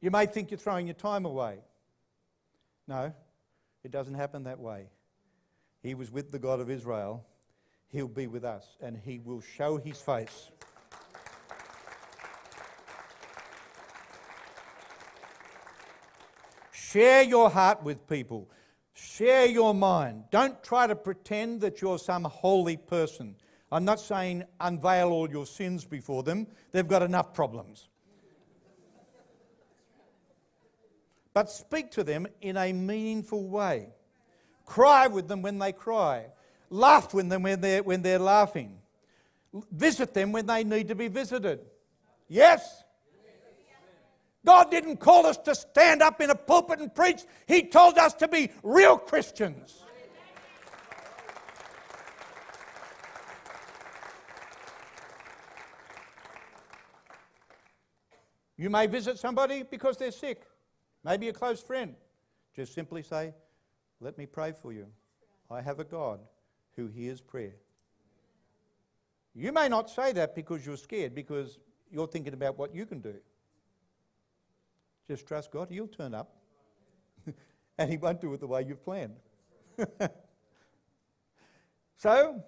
You may think you're throwing your time away. No, it doesn't happen that way. He was with the God of Israel. He'll be with us, and He will show His face. Share your heart with people. Share your mind. Don't try to pretend that you're some holy person. I'm not saying unveil all your sins before them, they've got enough problems. But speak to them in a meaningful way. Cry with them when they cry. Laugh with them when they're, when they're laughing. Visit them when they need to be visited. Yes? God didn't call us to stand up in a pulpit and preach. He told us to be real Christians. You may visit somebody because they're sick, maybe a close friend. Just simply say, Let me pray for you. I have a God who hears prayer. You may not say that because you're scared, because you're thinking about what you can do. Just trust God, He'll turn up. and He won't do it the way you've planned. so,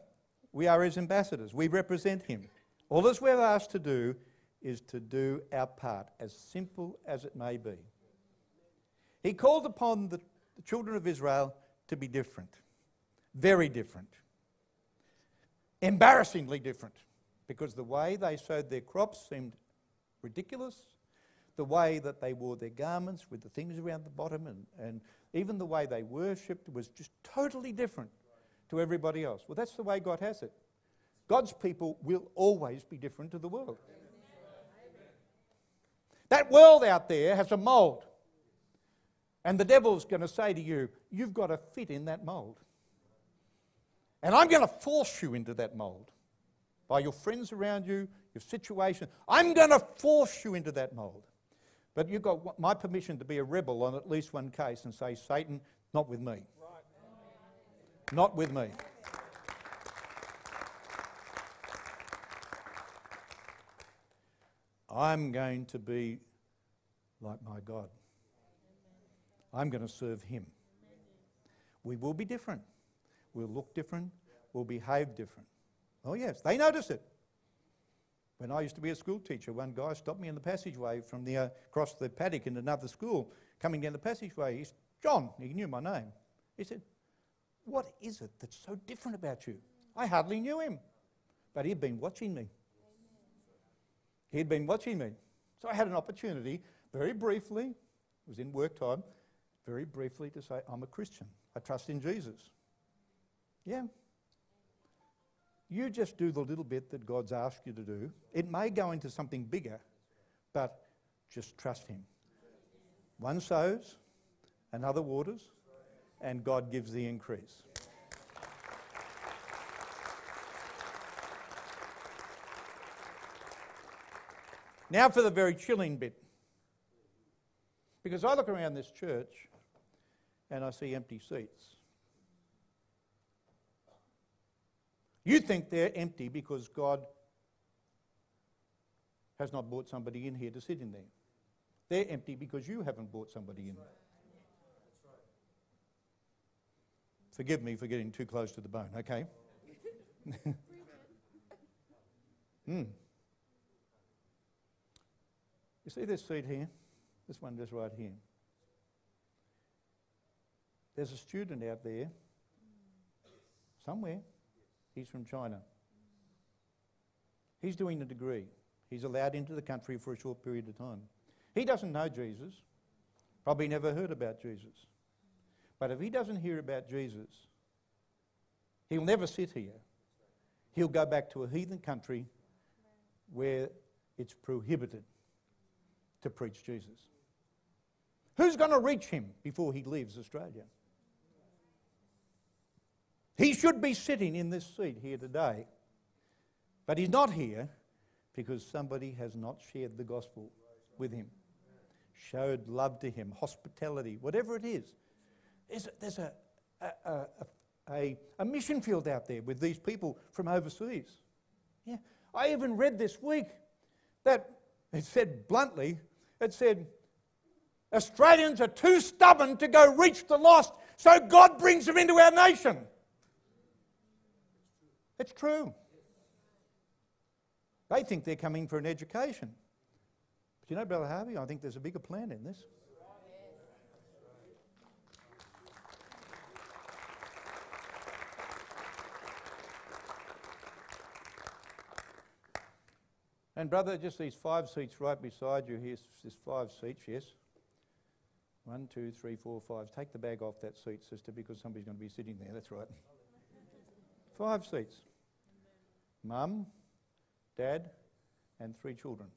we are His ambassadors. We represent Him. All that we're asked to do is to do our part, as simple as it may be. He called upon the, the children of Israel to be different, very different, embarrassingly different, because the way they sowed their crops seemed ridiculous. The way that they wore their garments with the things around the bottom, and, and even the way they worshipped was just totally different to everybody else. Well, that's the way God has it. God's people will always be different to the world. That world out there has a mold. And the devil's going to say to you, You've got to fit in that mold. And I'm going to force you into that mold by your friends around you, your situation. I'm going to force you into that mold. But you've got my permission to be a rebel on at least one case and say, Satan, not with me. Not with me. I'm going to be like my God. I'm going to serve Him. We will be different. We'll look different. We'll behave different. Oh, yes, they notice it. When I used to be a school teacher, one guy stopped me in the passageway from the, uh, across the paddock in another school, coming down the passageway. He said, John, he knew my name. He said, What is it that's so different about you? I hardly knew him, but he'd been watching me. He'd been watching me. So I had an opportunity, very briefly, it was in work time, very briefly to say, I'm a Christian. I trust in Jesus. Yeah. You just do the little bit that God's asked you to do. It may go into something bigger, but just trust Him. One sows, another waters, and God gives the increase. Now for the very chilling bit. Because I look around this church and I see empty seats. You think they're empty because God has not brought somebody in here to sit in there. They're empty because you haven't brought somebody in. Forgive me for getting too close to the bone, okay? hmm. You see this seat here? This one just right here. There's a student out there, somewhere. He's from China. He's doing a degree. He's allowed into the country for a short period of time. He doesn't know Jesus, probably never heard about Jesus. But if he doesn't hear about Jesus, he'll never sit here. He'll go back to a heathen country where it's prohibited to preach Jesus. Who's going to reach him before he leaves Australia? He should be sitting in this seat here today, but he's not here because somebody has not shared the gospel with him, showed love to him, hospitality, whatever it is. There's, there's a, a, a, a, mission field out there with these people from overseas. Yeah. I even read this week that it said bluntly it said, Australians are too stubborn to go reach the lost, so God brings them into our nation. It's true. They think they're coming for an education. But you know, Brother Harvey, I think there's a bigger plan in this. And brother, just these five seats right beside you here, there's five seats, yes? One, two, three, four, five. Take the bag off that seat, sister, because somebody's going to be sitting there. That's right. Five seats. Mum, dad, and three children.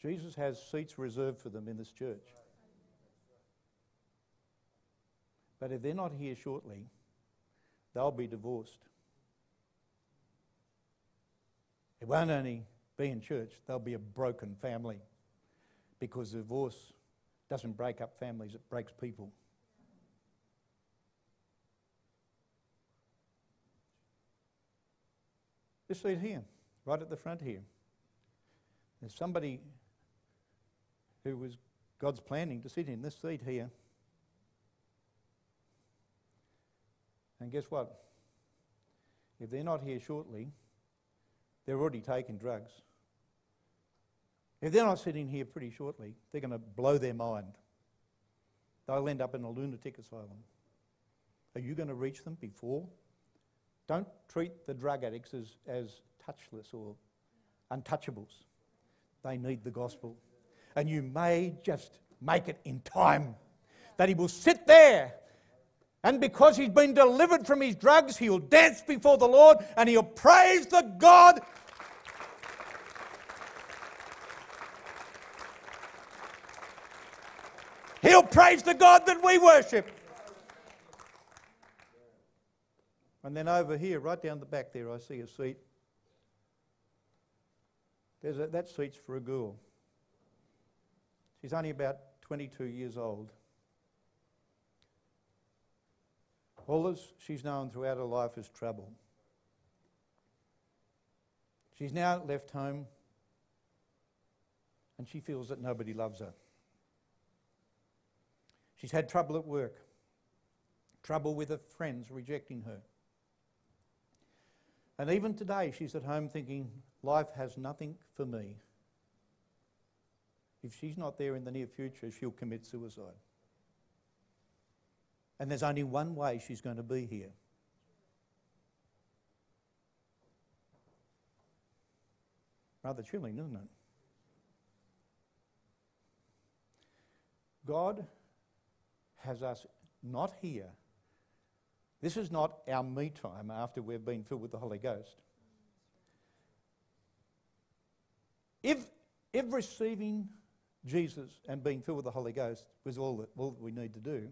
Jesus has seats reserved for them in this church. But if they're not here shortly, they'll be divorced. It won't only be in church, they'll be a broken family because divorce doesn't break up families, it breaks people. This seat here, right at the front here. There's somebody who was God's planning to sit in this seat here. And guess what? If they're not here shortly, they're already taking drugs. If they're not sitting here pretty shortly, they're going to blow their mind. They'll end up in a lunatic asylum. Are you going to reach them before? Don't treat the drug addicts as, as touchless or untouchables. They need the gospel. And you may just make it in time. That he will sit there and because he's been delivered from his drugs, he'll dance before the Lord and he'll praise the God. He'll praise the God that we worship. And then over here, right down the back there, I see a seat. There's a, that seat's for a girl. She's only about 22 years old. All this she's known throughout her life is trouble. She's now left home and she feels that nobody loves her. She's had trouble at work, trouble with her friends rejecting her. And even today, she's at home thinking, life has nothing for me. If she's not there in the near future, she'll commit suicide. And there's only one way she's going to be here. Rather chilling, isn't it? God has us not here. This is not our me time after we've been filled with the Holy Ghost. If, if receiving Jesus and being filled with the Holy Ghost was all that, all that we need to do,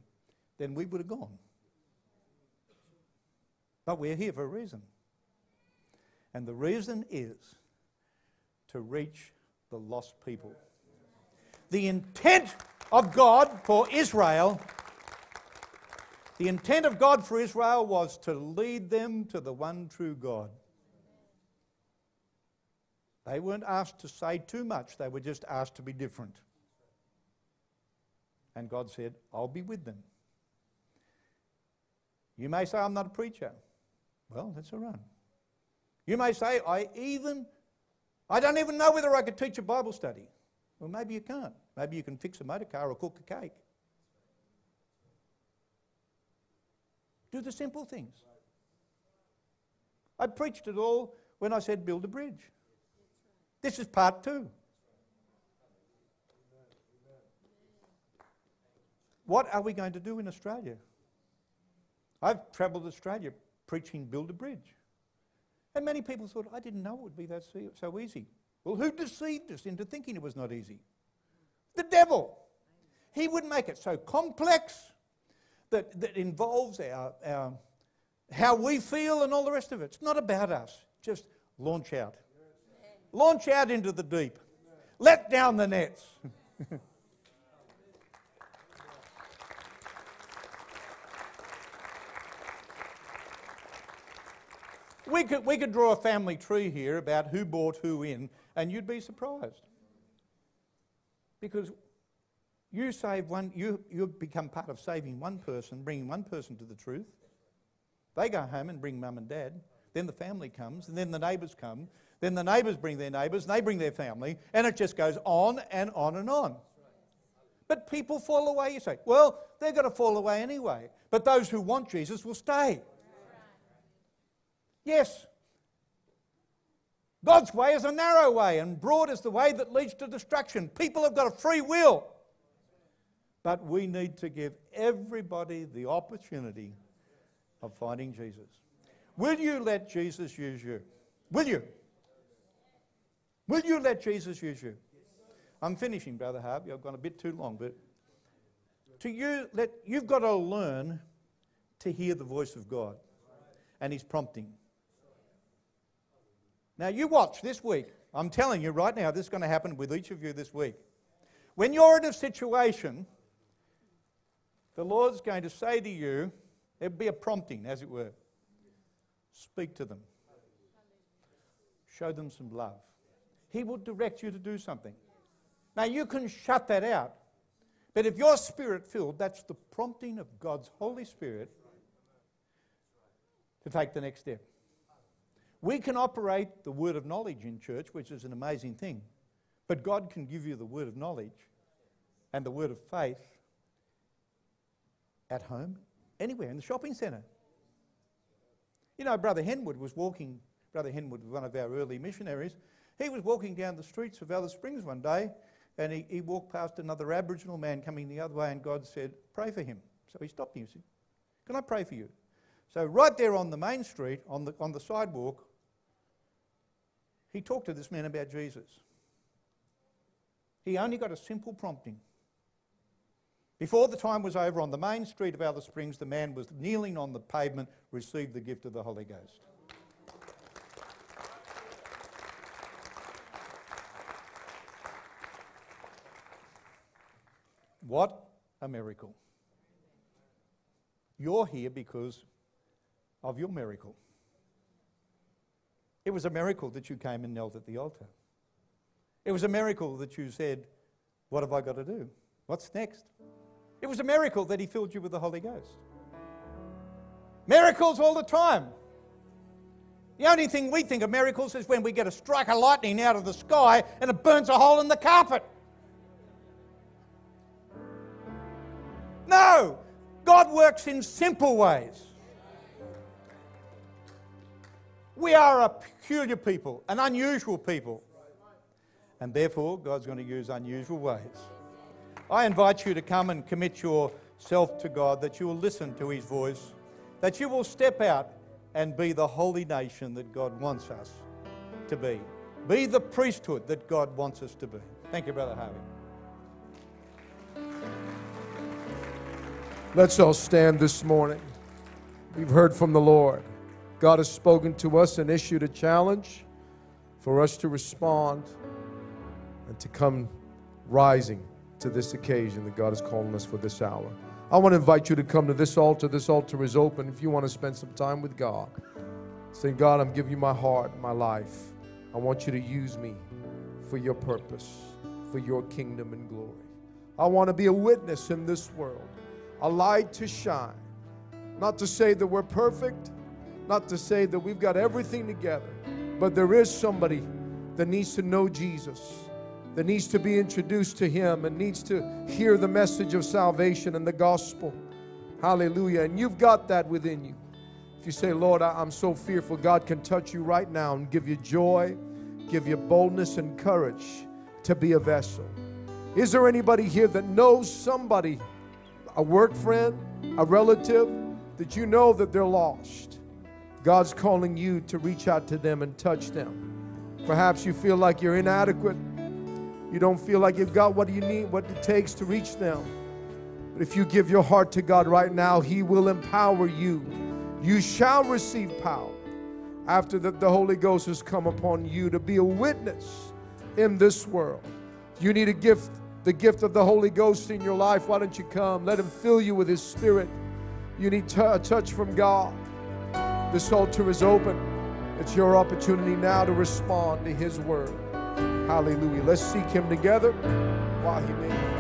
then we would have gone. But we're here for a reason. And the reason is to reach the lost people. The intent of God for Israel, the intent of God for Israel was to lead them to the one true God. They weren't asked to say too much, they were just asked to be different. And God said, I'll be with them. You may say, I'm not a preacher. Well, that's all right. You may say, I even, I don't even know whether I could teach a Bible study. Well, maybe you can't. Maybe you can fix a motor car or cook a cake. Do the simple things. I preached it all when I said build a bridge. This is part two. What are we going to do in Australia? I've travelled Australia preaching Build a Bridge. And many people thought, I didn't know it would be that so easy. Well, who deceived us into thinking it was not easy? The devil. He would make it so complex that, that involves our, our, how we feel and all the rest of it. It's not about us. Just launch out. Launch out into the deep. Let down the nets. We could, we could draw a family tree here about who bought who in, and you'd be surprised. Because you save one, you, you become part of saving one person, bringing one person to the truth. They go home and bring mum and dad. Then the family comes, and then the neighbours come. Then the neighbours bring their neighbours, and they bring their family, and it just goes on and on and on. But people fall away. You say, well, they're going to fall away anyway. But those who want Jesus will stay. Yes. God's way is a narrow way, and broad is the way that leads to destruction. People have got a free will. But we need to give everybody the opportunity of finding Jesus. Will you let Jesus use you? Will you? Will you let Jesus use you? I'm finishing, Brother Harvey. I've gone a bit too long, but to you, let, you've got to learn to hear the voice of God and His prompting. Now, you watch this week. I'm telling you right now, this is going to happen with each of you this week. When you're in a situation, the Lord's going to say to you, there'll be a prompting, as it were. Speak to them, show them some love. He will direct you to do something. Now, you can shut that out, but if you're spirit filled, that's the prompting of God's Holy Spirit to take the next step. We can operate the word of knowledge in church, which is an amazing thing, but God can give you the word of knowledge and the word of faith at home, anywhere, in the shopping centre. You know, Brother Henwood was walking, Brother Henwood was one of our early missionaries. He was walking down the streets of Alice Springs one day and he, he walked past another Aboriginal man coming the other way, and God said, Pray for him. So he stopped him. He said, Can I pray for you? So, right there on the main street, on the, on the sidewalk, he talked to this man about Jesus. He only got a simple prompting. Before the time was over, on the main street of Alice Springs, the man was kneeling on the pavement, received the gift of the Holy Ghost. What a miracle. You're here because of your miracle. It was a miracle that you came and knelt at the altar. It was a miracle that you said, What have I got to do? What's next? It was a miracle that He filled you with the Holy Ghost. Miracles all the time. The only thing we think of miracles is when we get a strike of lightning out of the sky and it burns a hole in the carpet. No! God works in simple ways. We are a peculiar people, an unusual people. And therefore, God's going to use unusual ways. I invite you to come and commit yourself to God, that you will listen to His voice, that you will step out and be the holy nation that God wants us to be. Be the priesthood that God wants us to be. Thank you, Brother Harvey. Let's all stand this morning. We've heard from the Lord. God has spoken to us and issued a challenge for us to respond and to come rising to this occasion that God is calling us for this hour. I want to invite you to come to this altar. This altar is open if you want to spend some time with God. Say, God, I'm giving you my heart, my life. I want you to use me for your purpose, for your kingdom and glory. I want to be a witness in this world, a light to shine. Not to say that we're perfect, not to say that we've got everything together, but there is somebody that needs to know Jesus that needs to be introduced to Him and needs to hear the message of salvation and the gospel. Hallelujah. And you've got that within you. If you say, Lord, I, am so fearful, God can touch you right now and give you joy, give you boldness and courage to be a vessel. Is there anybody here that knows somebody, a work friend, a relative, that you know that they're lost? God's calling you to reach out to them and touch them. Perhaps you feel like you're inadequate you don't feel like you've got what you need, what it takes to reach them. But if you give your heart to God right now, He will empower you. You shall receive power after that the Holy Ghost has come upon you to be a witness in this world. You need a gift, the gift of the Holy Ghost in your life. Why don't you come? Let Him fill you with His Spirit. You need t- a touch from God. This altar is open. It's your opportunity now to respond to His word. Hallelujah. Let's seek him together while he may.